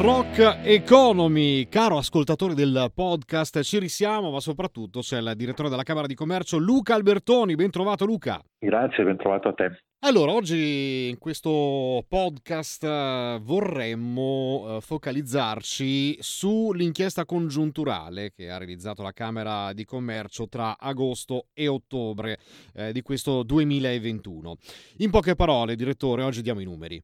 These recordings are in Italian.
Rock Economy. Caro ascoltatore del podcast, ci risiamo, ma soprattutto c'è il direttore della Camera di Commercio Luca Albertoni. Ben trovato Luca. Grazie, ben trovato a te. Allora, oggi in questo podcast eh, vorremmo eh, focalizzarci sull'inchiesta congiunturale che ha realizzato la Camera di Commercio tra agosto e ottobre eh, di questo 2021. In poche parole, direttore, oggi diamo i numeri.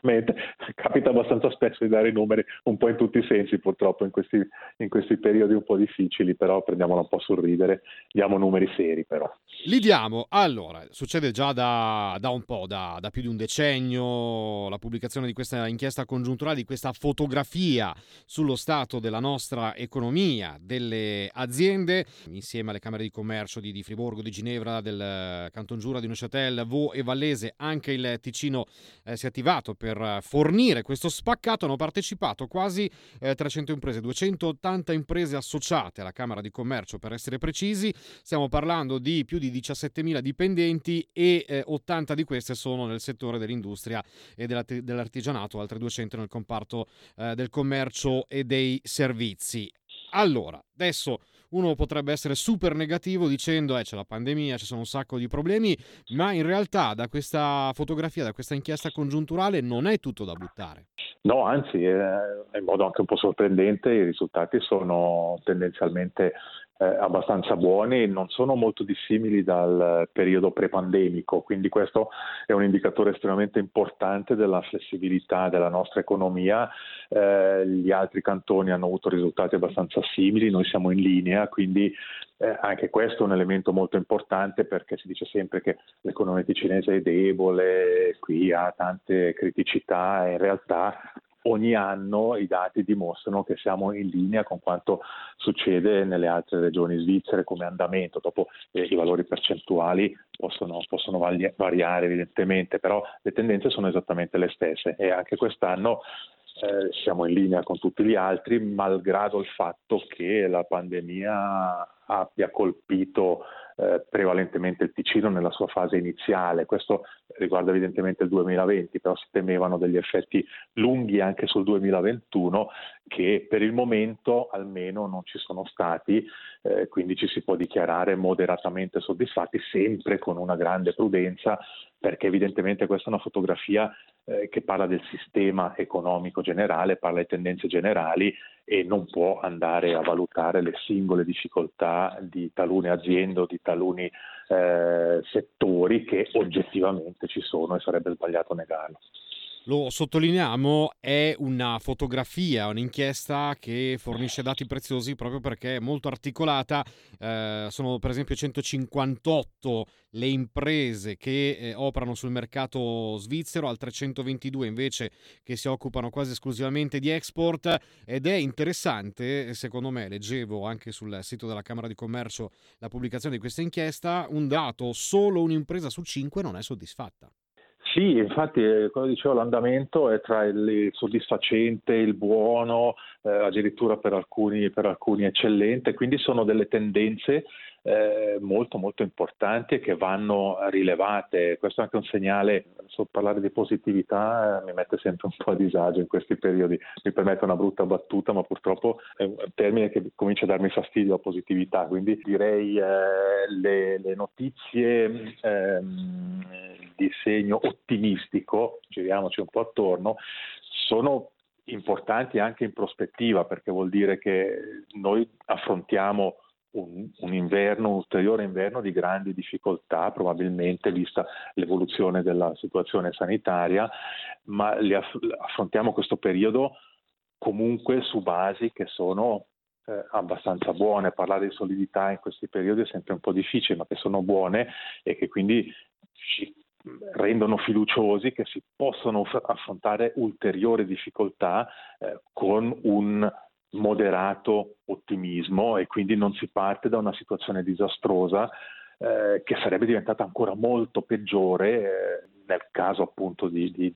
Esattamente, capita abbastanza spesso di dare i numeri un po' in tutti i sensi purtroppo in questi, in questi periodi un po' difficili, però prendiamola un po' sul ridere, diamo numeri seri però. Li diamo, allora, succede già da, da un po', da, da, più di un decennio, la pubblicazione di questa inchiesta congiunturale, di questa fotografia sullo stato della nostra economia, delle aziende, insieme alle Camere di Commercio di, di Friburgo, di Ginevra, del Canton Giura, di Neuchâtel, Vaux e Vallese, anche il Ticino eh, si è attivato per fornire questo spaccato, hanno partecipato quasi eh, 300 imprese, 280 imprese associate alla Camera di Commercio per essere precisi, stiamo parlando di più di 17.000 dipendenti e eh, 80 di queste sono nel settore dell'industria e dell'artigianato, altre 200 nel comparto eh, del commercio e dei servizi. Allora, adesso uno potrebbe essere super negativo dicendo eh, c'è la pandemia, ci sono un sacco di problemi, ma in realtà da questa fotografia, da questa inchiesta congiunturale non è tutto da buttare. No, anzi, eh, in modo anche un po' sorprendente i risultati sono tendenzialmente eh, abbastanza buoni, non sono molto dissimili dal periodo pre-pandemico, quindi questo è un indicatore estremamente importante della flessibilità della nostra economia. Eh, gli altri cantoni hanno avuto risultati abbastanza simili, noi siamo in linea, quindi eh, anche questo è un elemento molto importante perché si dice sempre che l'economia ticinese è debole, qui ha tante criticità e in realtà ogni anno i dati dimostrano che siamo in linea con quanto succede nelle altre regioni svizzere come andamento, dopo eh, i valori percentuali possono, possono variare evidentemente, però le tendenze sono esattamente le stesse. E anche quest'anno eh, siamo in linea con tutti gli altri, malgrado il fatto che la pandemia abbia colpito eh, prevalentemente il Ticino nella sua fase iniziale. Questo riguarda evidentemente il 2020, però si temevano degli effetti lunghi anche sul 2021 che per il momento almeno non ci sono stati, eh, quindi ci si può dichiarare moderatamente soddisfatti, sempre con una grande prudenza, perché evidentemente questa è una fotografia eh, che parla del sistema economico generale, parla di tendenze generali e non può andare a valutare le singole difficoltà di talune aziende o di taluni eh, settori che oggettivamente ci sono e sarebbe sbagliato negarlo lo sottolineiamo, è una fotografia, un'inchiesta che fornisce dati preziosi proprio perché è molto articolata. Eh, sono per esempio 158 le imprese che eh, operano sul mercato svizzero, altre 122 invece che si occupano quasi esclusivamente di export ed è interessante, secondo me, leggevo anche sul sito della Camera di Commercio la pubblicazione di questa inchiesta, un dato, solo un'impresa su cinque non è soddisfatta. Sì, infatti, eh, come dicevo, l'andamento è tra il soddisfacente, il buono, eh, addirittura per alcuni, per alcuni eccellente, quindi sono delle tendenze eh, molto molto importanti e che vanno rilevate. Questo è anche un segnale, so parlare di positività eh, mi mette sempre un po' a disagio in questi periodi, mi permette una brutta battuta, ma purtroppo è un termine che comincia a darmi fastidio a positività, quindi direi eh, le, le, notizie ehm, di segno ottimistico, giriamoci un po' attorno, sono importanti anche in prospettiva perché vuol dire che noi affrontiamo un, un, inverno, un ulteriore inverno di grandi difficoltà, probabilmente vista l'evoluzione della situazione sanitaria, ma aff- affrontiamo questo periodo comunque su basi che sono eh, abbastanza buone. Parlare di solidità in questi periodi è sempre un po' difficile, ma che sono buone e che quindi ci rendono fiduciosi che si possono affrontare ulteriori difficoltà eh, con un moderato ottimismo e quindi non si parte da una situazione disastrosa eh, che sarebbe diventata ancora molto peggiore eh, nel caso appunto di, di,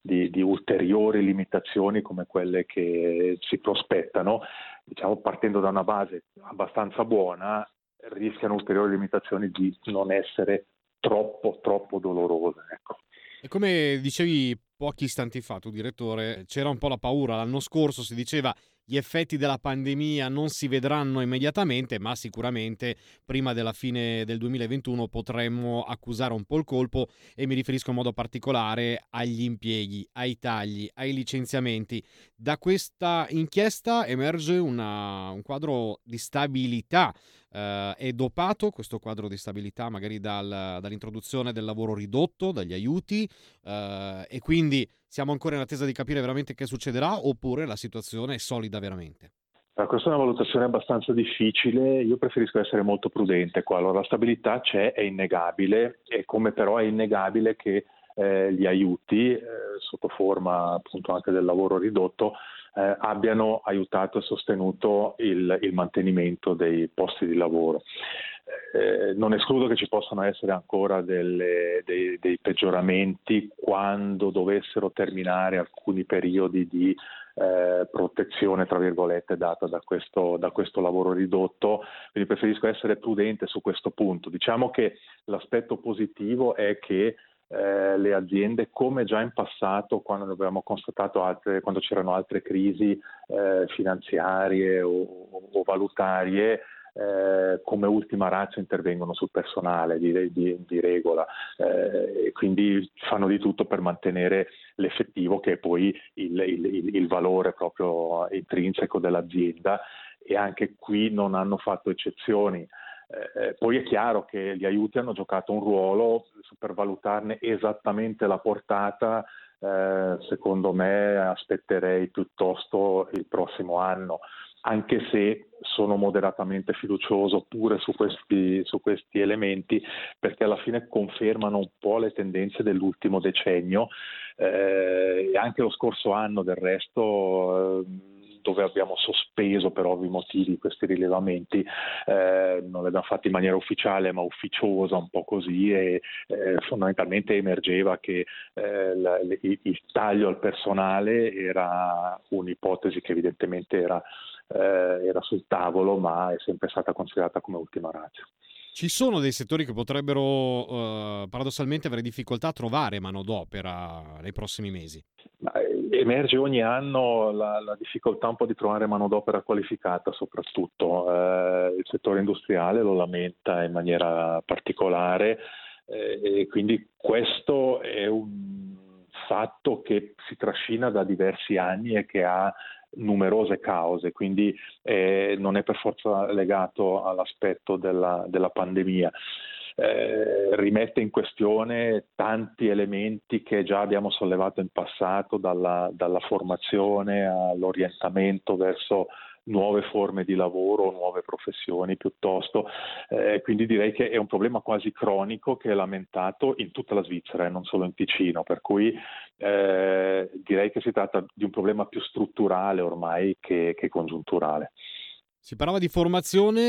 di, di, ulteriori limitazioni come quelle che si prospettano, diciamo partendo da una base abbastanza buona, rischiano ulteriori limitazioni di non essere troppo, troppo dolorose. Ecco. E come dicevi pochi istanti fa, tu direttore, c'era un po' la paura. L'anno scorso si diceva gli effetti della pandemia non si vedranno immediatamente, ma sicuramente prima della fine del 2021 potremmo accusare un po' il colpo e mi riferisco in modo particolare agli impieghi, ai tagli, ai licenziamenti. Da questa inchiesta emerge una, un quadro di stabilità. Uh, è dopato questo quadro di stabilità magari dal, dall'introduzione del lavoro ridotto, dagli aiuti uh, e quindi siamo ancora in attesa di capire veramente che succederà oppure la situazione è solida veramente? questa è una valutazione abbastanza difficile, io preferisco essere molto prudente qua. Allora, la stabilità c'è, è innegabile, e come però è innegabile che eh, gli aiuti, eh, sotto forma appunto anche del lavoro ridotto, eh, abbiano aiutato e sostenuto il, il mantenimento dei posti di lavoro. Eh, non escludo che ci possano essere ancora delle, dei, dei, peggioramenti quando dovessero terminare alcuni periodi di eh, protezione, tra virgolette, data da questo, da questo lavoro ridotto, quindi preferisco essere prudente su questo punto. Diciamo che l'aspetto positivo è che eh, le aziende, come già in passato, quando abbiamo constatato altre, quando c'erano altre crisi eh, finanziarie o, o valutarie, eh, come ultima razza intervengono sul personale di, di, di regola eh, e quindi fanno di tutto per mantenere l'effettivo che è poi il, il, il valore proprio intrinseco dell'azienda e anche qui non hanno fatto eccezioni. Eh, eh poi è chiaro che gli aiuti hanno giocato un ruolo per valutarne esattamente la portata. Eh, secondo me aspetterei piuttosto il prossimo anno anche se sono moderatamente fiducioso pure su questi, su questi, elementi perché alla fine confermano un po' le tendenze dell'ultimo decennio eh, e anche lo scorso anno del resto eh, dove abbiamo sospeso per ovvi motivi questi rilevamenti, eh, non li abbiamo fatti in maniera ufficiale ma ufficiosa, un po' così, e eh, fondamentalmente emergeva che eh, la, il, il, taglio al personale era un'ipotesi che evidentemente era eh, era sul tavolo, ma è sempre stata considerata come ultima razza. Ci sono dei settori che potrebbero uh, paradossalmente avere difficoltà a trovare manodopera nei prossimi mesi? Eh, emerge ogni anno la, la, difficoltà un po' di trovare manodopera qualificata soprattutto. Eh, il settore industriale lo lamenta in maniera particolare eh, e quindi questo è un fatto che si trascina da diversi anni e che ha numerose cause, quindi eh, non è per forza legato all'aspetto della, della pandemia. Eh, rimette in questione tanti elementi che già abbiamo sollevato in passato, dalla, dalla formazione all'orientamento verso nuove forme di lavoro, nuove professioni piuttosto. Eh, quindi direi che è un problema quasi cronico che è lamentato in tutta la Svizzera e non solo in Ticino, per cui eh, direi che si tratta di un problema più strutturale ormai che, che congiunturale. Si parlava di formazione,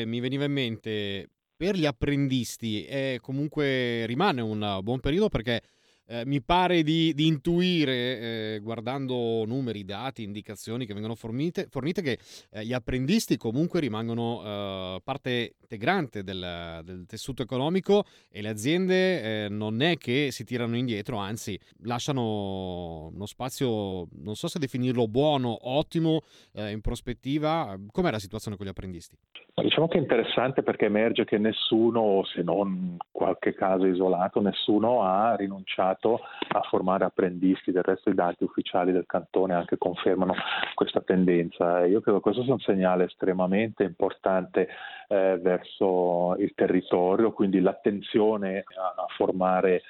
eh, mi veniva in mente per gli apprendisti e comunque rimane un buon periodo perché eh, mi pare di, di intuire, eh, guardando numeri, dati, indicazioni che vengono fornite, fornite che eh, gli apprendisti comunque rimangono eh, parte integrante del, del, tessuto economico e le aziende eh, non è che si tirano indietro, anzi lasciano uno spazio, non so se definirlo buono, ottimo in prospettiva. Com'è la situazione con gli apprendisti? Diciamo che è interessante perché emerge che nessuno, se non qualche caso isolato, nessuno ha rinunciato a formare apprendisti, del resto i dati ufficiali del cantone anche confermano questa tendenza. Io credo che questo sia un segnale estremamente importante eh, verso il territorio, quindi l'attenzione a, a formare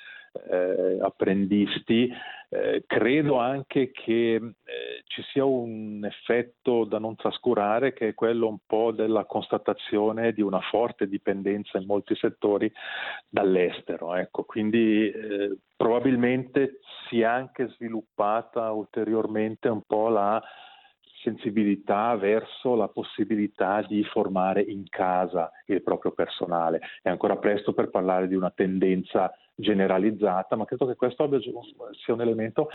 eh, apprendisti. Eh, credo anche che eh, ci sia un effetto da non trascurare che è quello un po' della constatazione di una forte dipendenza in molti settori dall'estero. Ecco, quindi eh, probabilmente si è anche sviluppata ulteriormente un po' la sensibilità verso la possibilità di formare in casa il proprio personale. È ancora presto per parlare di una tendenza generalizzata, ma credo che questo abbia, sia un elemento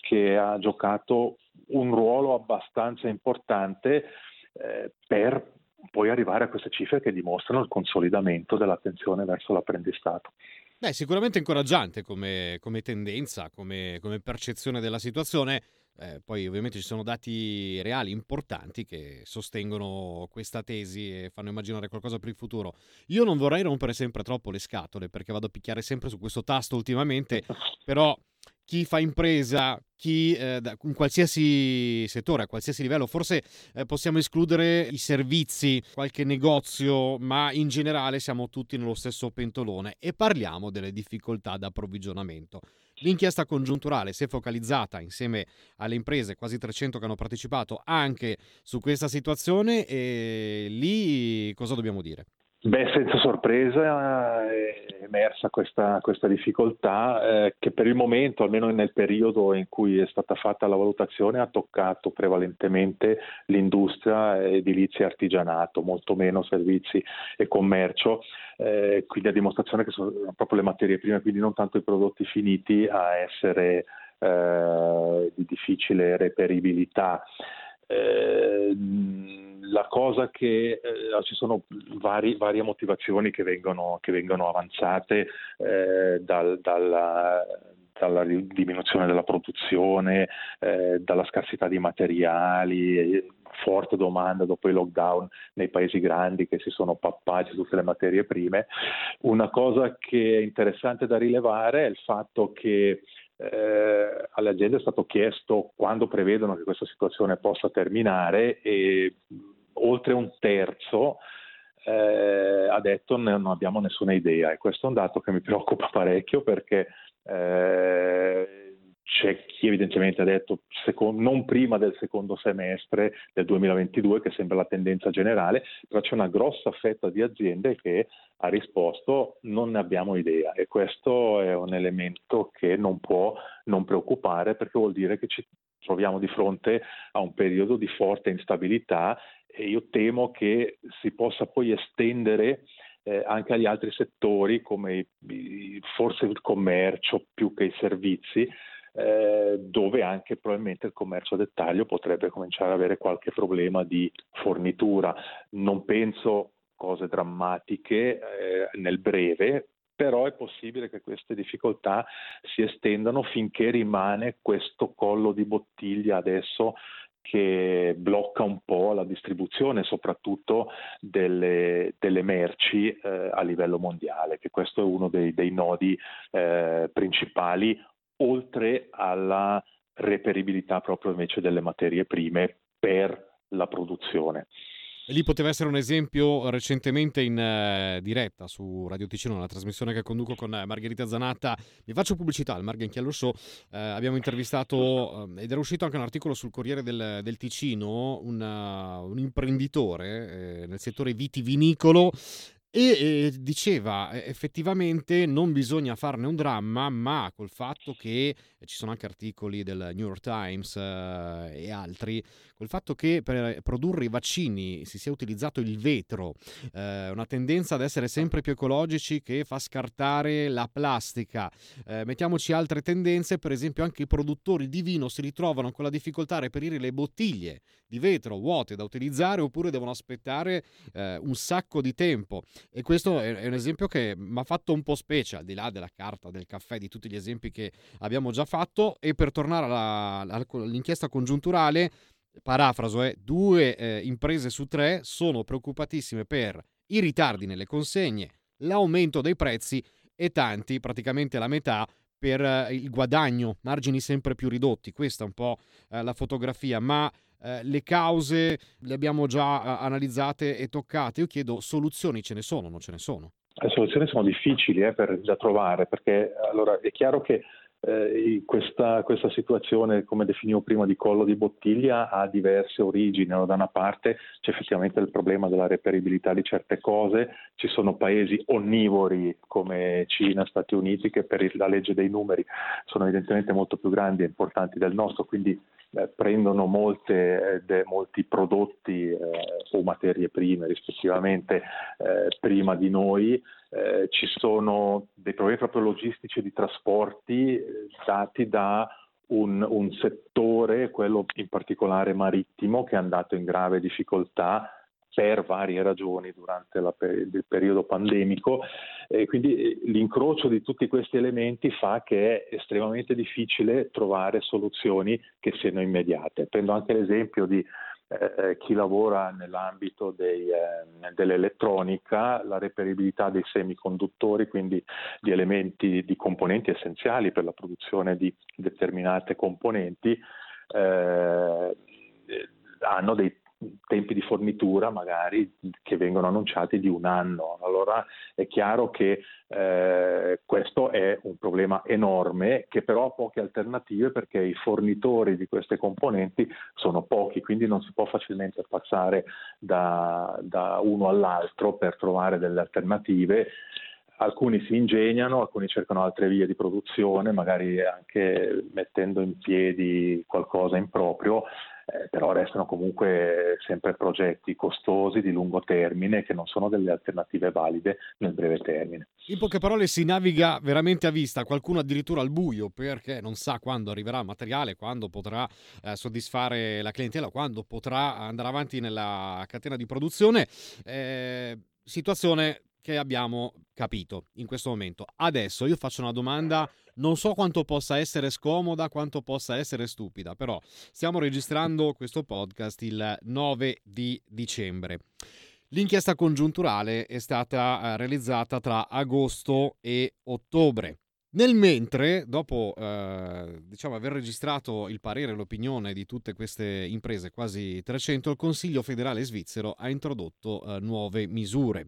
che ha giocato un ruolo abbastanza importante eh, per poi arrivare a queste cifre che dimostrano il consolidamento dell'attenzione verso l'apprendistato. Beh, sicuramente incoraggiante come, come tendenza, come, come, percezione della situazione. Eh, poi ovviamente ci sono dati reali importanti che sostengono questa tesi e fanno immaginare qualcosa per il futuro. Io non vorrei rompere sempre troppo le scatole perché vado a picchiare sempre su questo tasto ultimamente, però chi fa impresa, chi eh, in qualsiasi settore, a qualsiasi livello, forse eh, possiamo escludere i servizi, qualche negozio, ma in generale siamo tutti nello stesso pentolone e parliamo delle difficoltà d'approvvigionamento. L'inchiesta congiunturale si è focalizzata insieme alle imprese, quasi 300 che hanno partecipato, anche su questa situazione e lì cosa dobbiamo dire? Beh, senza sorpresa è emersa questa, questa difficoltà eh, che per il momento, almeno nel periodo in cui è stata fatta la valutazione, ha toccato prevalentemente l'industria edilizia e artigianato, molto meno servizi e commercio, eh, quindi a dimostrazione che sono proprio le materie prime, quindi non tanto i prodotti finiti a essere eh, di difficile reperibilità. Eh, la cosa che eh, ci sono vari, varie motivazioni che vengono, che vengono avanzate eh, dal, dalla, dalla diminuzione della produzione, eh, dalla scarsità di materiali, forte domanda dopo i lockdown nei paesi grandi che si sono pappati tutte le materie prime. Una cosa che è interessante da rilevare è il fatto che eh, alle aziende è stato chiesto quando prevedono che questa situazione possa terminare e oltre un terzo eh, ha detto non abbiamo nessuna idea e questo è un dato che mi preoccupa parecchio perché eh, c'è chi evidentemente ha detto secondo, non prima del secondo semestre del 2022, che sembra la tendenza generale, però c'è una grossa fetta di aziende che ha risposto non ne abbiamo idea e questo è un elemento che non può non preoccupare perché vuol dire che ci troviamo di fronte a un periodo di forte instabilità e io temo che si possa poi estendere eh, anche agli altri settori come i, forse il commercio più che i servizi eh, dove anche probabilmente il commercio a dettaglio potrebbe cominciare ad avere qualche problema di fornitura. Non penso cose drammatiche eh, nel breve, però è possibile che queste difficoltà si estendano finché rimane questo collo di bottiglia adesso che blocca un po' la distribuzione soprattutto delle, delle merci eh, a livello mondiale, che questo è uno dei, dei nodi eh, principali oltre alla reperibilità proprio invece delle materie prime per la produzione. Lì poteva essere un esempio recentemente in uh, diretta su Radio Ticino, una trasmissione che conduco con uh, Margherita Zanatta. Vi faccio pubblicità al Marghen Chiallo Show. Uh, abbiamo intervistato ed era uscito anche un articolo sul Corriere del, del Ticino, una, un imprenditore nel settore vitivinicolo e eh, diceva effettivamente non bisogna farne un dramma, ma col fatto che ci sono anche articoli del New York Times eh, e altri, col fatto che per produrre i vaccini si sia utilizzato il vetro, eh, una tendenza ad essere sempre più ecologici che fa scartare la plastica. Eh, mettiamoci altre tendenze, per esempio anche i produttori di vino si ritrovano con la difficoltà a reperire le bottiglie di vetro vuote da utilizzare oppure devono aspettare eh, un sacco di tempo. E questo è, è un esempio che mi ha fatto un po' specie, al di là della carta, del caffè, di tutti gli esempi che abbiamo già fatto. E per tornare alla, all'inchiesta congiunturale, parafraso è, due eh, imprese su tre sono preoccupatissime per i ritardi nelle consegne, l'aumento dei prezzi e tanti, praticamente la metà, per eh, il guadagno, margini sempre più ridotti. Questa è un po' eh, la fotografia, ma eh, le cause le abbiamo già eh, analizzate e toccate. Io chiedo soluzioni, ce ne sono non ce ne sono? Le soluzioni sono difficili eh, da trovare perché allora, è chiaro che eh, questa, questa, situazione, come definivo prima, di collo di bottiglia ha diverse origini. da una parte c'è effettivamente il problema della reperibilità di certe cose, ci sono paesi onnivori come Cina, Stati Uniti che per la legge dei numeri sono evidentemente molto più grandi e importanti del nostro, quindi eh, prendono molte, eh, de, molti prodotti eh, o materie prime rispettivamente eh, prima di noi, ci sono dei problemi proprio logistici di trasporti dati da un, un settore, quello in particolare marittimo, che è andato in grave difficoltà per varie ragioni durante la, il periodo pandemico. E quindi eh, l'incrocio di tutti questi elementi fa che è estremamente difficile trovare soluzioni che siano immediate. Prendo anche l'esempio di eh, chi lavora nell'ambito dei, eh, dell'elettronica, la reperibilità dei semiconduttori, quindi di elementi, di componenti essenziali per la produzione di determinate componenti, eh, hanno dei tempi di fornitura magari che vengono annunciati di un anno. Allora è chiaro che eh, questo è un problema enorme che però ha poche alternative perché i fornitori di queste componenti sono pochi, quindi non si può facilmente passare da, da uno all'altro per trovare delle alternative alcuni si ingegnano, alcuni cercano altre vie di produzione, magari anche mettendo in piedi qualcosa in proprio, eh, però restano comunque sempre progetti costosi di lungo termine che non sono delle alternative valide nel breve termine. In poche parole si naviga veramente a vista, qualcuno addirittura al buio perché non sa quando arriverà materiale, quando potrà eh, soddisfare la clientela, quando potrà andare avanti nella catena di produzione. Eh, situazione che abbiamo capito in questo momento. Adesso io faccio una domanda, non so quanto possa essere scomoda, quanto possa essere stupida, però stiamo registrando questo podcast il 9 di dicembre. L'inchiesta congiunturale è stata eh, realizzata tra agosto e ottobre. Nel mentre, dopo eh, diciamo, aver registrato il parere e l'opinione di tutte queste imprese, quasi 300, il Consiglio federale svizzero ha introdotto eh, nuove misure.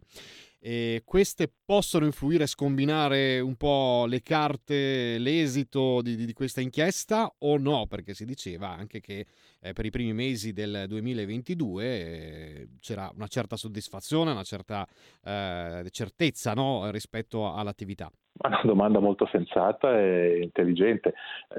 E queste possono influire, scombinare un po' le carte, l'esito di, di questa inchiesta o no? Perché si diceva anche che eh, per i primi mesi del 2022 eh, c'era una certa soddisfazione, una certa eh, certezza no? rispetto all'attività. Una domanda molto sensata e intelligente.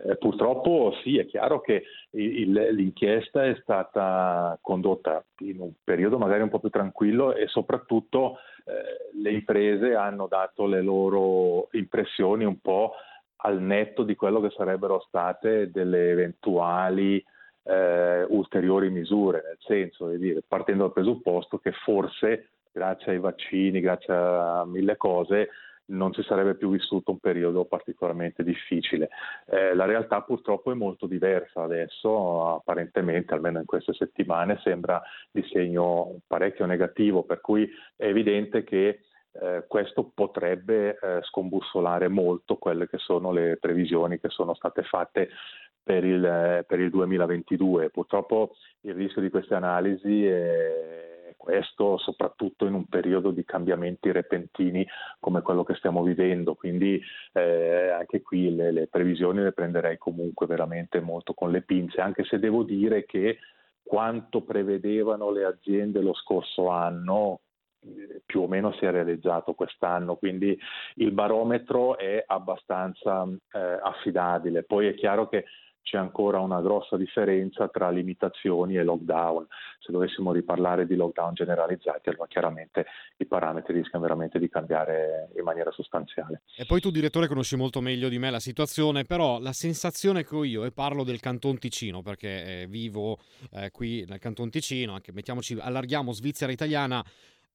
Eh, purtroppo sì, è chiaro che il, l'inchiesta è stata condotta in un periodo magari un po' più tranquillo e soprattutto eh, le imprese hanno dato le loro impressioni un po' al netto di quello che sarebbero state delle eventuali eh, ulteriori misure, nel senso di dire, partendo dal presupposto che forse grazie ai vaccini, grazie a mille cose, non si sarebbe più vissuto un periodo particolarmente difficile. Eh, la realtà purtroppo è molto diversa adesso, apparentemente, almeno in queste settimane, sembra di segno parecchio negativo, per cui è evidente che eh, questo potrebbe eh, scombussolare molto quelle che sono le previsioni che sono state fatte per il, per il 2022. Purtroppo il rischio di queste analisi è questo soprattutto in un periodo di cambiamenti repentini come quello che stiamo vivendo, quindi eh, anche qui le, le previsioni le prenderei comunque veramente molto con le pinze, anche se devo dire che quanto prevedevano le aziende lo scorso anno più o meno si è realizzato quest'anno, quindi il barometro è abbastanza eh, affidabile. Poi è chiaro che c'è ancora una grossa differenza tra limitazioni e lockdown. Se dovessimo riparlare di lockdown generalizzati, allora chiaramente i parametri rischiano veramente di cambiare in maniera sostanziale. E poi tu, direttore, conosci molto meglio di me la situazione, però la sensazione che ho io, e parlo del Canton Ticino, perché eh, vivo eh, qui nel Canton Ticino, anche mettiamoci, allarghiamo Svizzera italiana,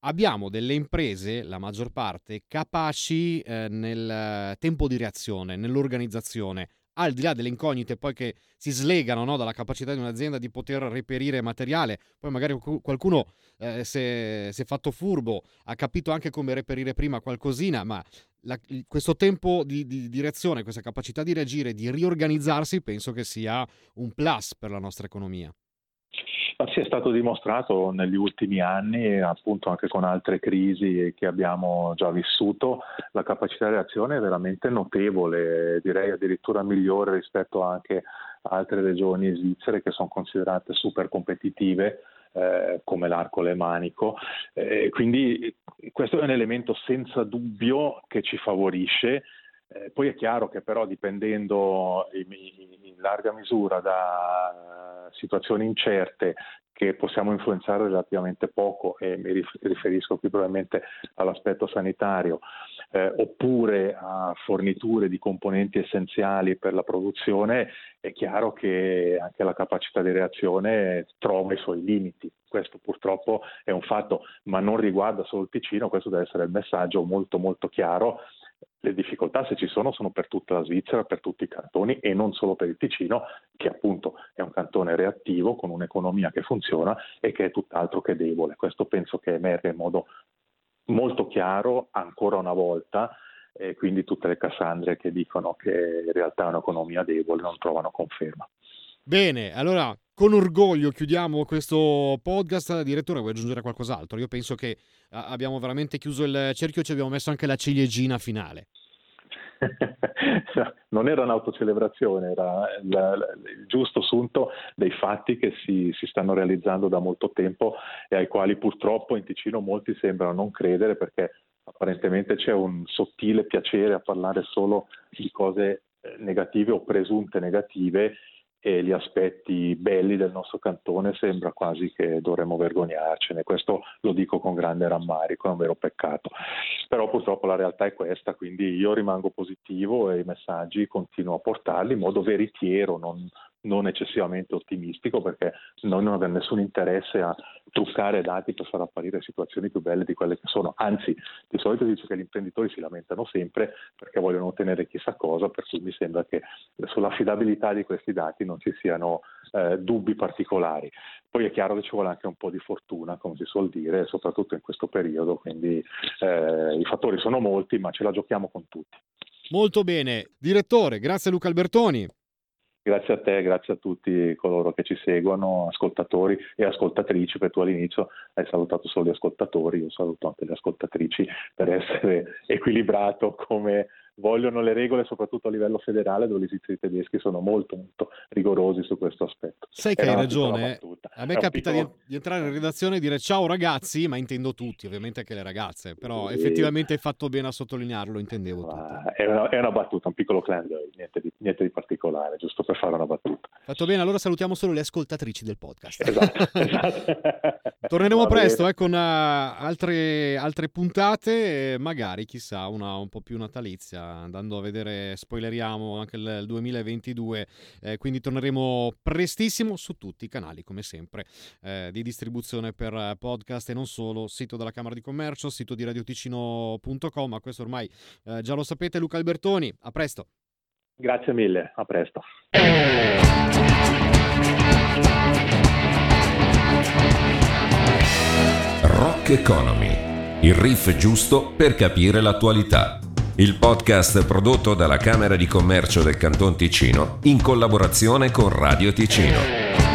abbiamo delle imprese, la maggior parte, capaci eh, nel tempo di reazione, nell'organizzazione al di là delle incognite poi che si slegano no, dalla capacità di un'azienda di poter reperire materiale, poi magari qualcuno eh, si, è, fatto furbo, ha capito anche come reperire prima qualcosina, ma la, questo tempo di, di, di reazione, questa capacità di reagire, di riorganizzarsi, penso che sia un plus per la nostra economia. Si è stato dimostrato negli ultimi anni, appunto anche con altre crisi che abbiamo già vissuto, la capacità di reazione è veramente notevole, direi addirittura migliore rispetto anche a altre regioni svizzere che sono considerate super competitive. Eh, come l'arco lemanico. Eh, quindi questo è un elemento senza dubbio che ci favorisce. Eh, poi è chiaro che però dipendendo in larga misura da situazioni incerte che possiamo influenzare relativamente poco e mi riferisco qui probabilmente all'aspetto sanitario, eh, oppure a forniture di componenti essenziali per la produzione, è chiaro che anche la capacità di reazione trova i suoi limiti. Questo purtroppo è un fatto, ma non riguarda solo il Ticino, questo deve essere il messaggio molto molto chiaro le difficoltà, se ci sono, sono per tutta la Svizzera, per tutti i cantoni e non solo per il Ticino, che appunto è un cantone reattivo con un'economia che funziona e che è tutt'altro che debole. Questo penso che emerga in modo molto chiaro ancora una volta e quindi tutte le Cassandre che dicono che in realtà è un'economia debole non trovano conferma. Bene, allora con orgoglio chiudiamo questo podcast. Direttore, vuoi aggiungere qualcos'altro? Io penso che abbiamo veramente chiuso il cerchio, ci abbiamo messo anche la ciliegina finale. non era un'autocelebrazione, era il, il, giusto assunto dei fatti che si, si, stanno realizzando da molto tempo e ai quali purtroppo in Ticino molti sembrano non credere perché apparentemente c'è un sottile piacere a parlare solo di cose eh, negative o presunte negative e gli aspetti belli del nostro cantone sembra quasi che dovremmo vergognarcene. Questo lo dico con grande rammarico, è un vero peccato. Però purtroppo la realtà è questa, quindi io rimango positivo e i messaggi continuo a portarli in modo veritiero, non, non eccessivamente ottimistico perché noi non abbiamo nessun interesse a truccare dati per far apparire situazioni più belle di quelle che sono. Anzi, di solito dice che gli imprenditori si lamentano sempre perché vogliono ottenere chissà cosa, per cui mi sembra che sull'affidabilità di questi dati non ci siano eh, dubbi particolari. Poi è chiaro che ci vuole anche un po' di fortuna, come si suol dire, soprattutto in questo periodo, quindi eh, i fattori sono molti, ma ce la giochiamo con tutti. Molto bene. Direttore, grazie Luca Albertoni. Grazie a te, grazie a tutti coloro che ci seguono, ascoltatori e ascoltatrici, perché tu all'inizio hai salutato solo gli ascoltatori, io saluto anche le ascoltatrici per essere equilibrato come vogliono le regole soprattutto a livello federale dove gli svizzeri tedeschi sono molto molto rigorosi su questo aspetto. Sai che Era hai ragione, eh. a me capita piccolo... di, entrare in redazione e dire ciao ragazzi, ma intendo tutti, ovviamente anche le ragazze, però sì. effettivamente hai fatto bene a sottolinearlo, intendevo tutto. È una, è una battuta, un piccolo clan, niente di, niente di, particolare, giusto per fare una battuta. Fatto bene, allora salutiamo solo le ascoltatrici del podcast. Esatto, esatto. Torneremo presto eh, con uh, altre, altre, puntate, magari chissà una un po' più natalizia andando a vedere, spoileriamo anche il 2022, eh, quindi torneremo prestissimo su tutti i canali, come sempre, eh, di distribuzione per podcast e non solo, sito della Camera di Commercio, sito di radioticino.com, ma questo ormai eh, già lo sapete, Luca Albertoni, a presto. Grazie mille, a presto. Rock Economy, il riff giusto per capire l'attualità il podcast prodotto dalla Camera di Commercio del Canton Ticino in collaborazione con Radio Ticino.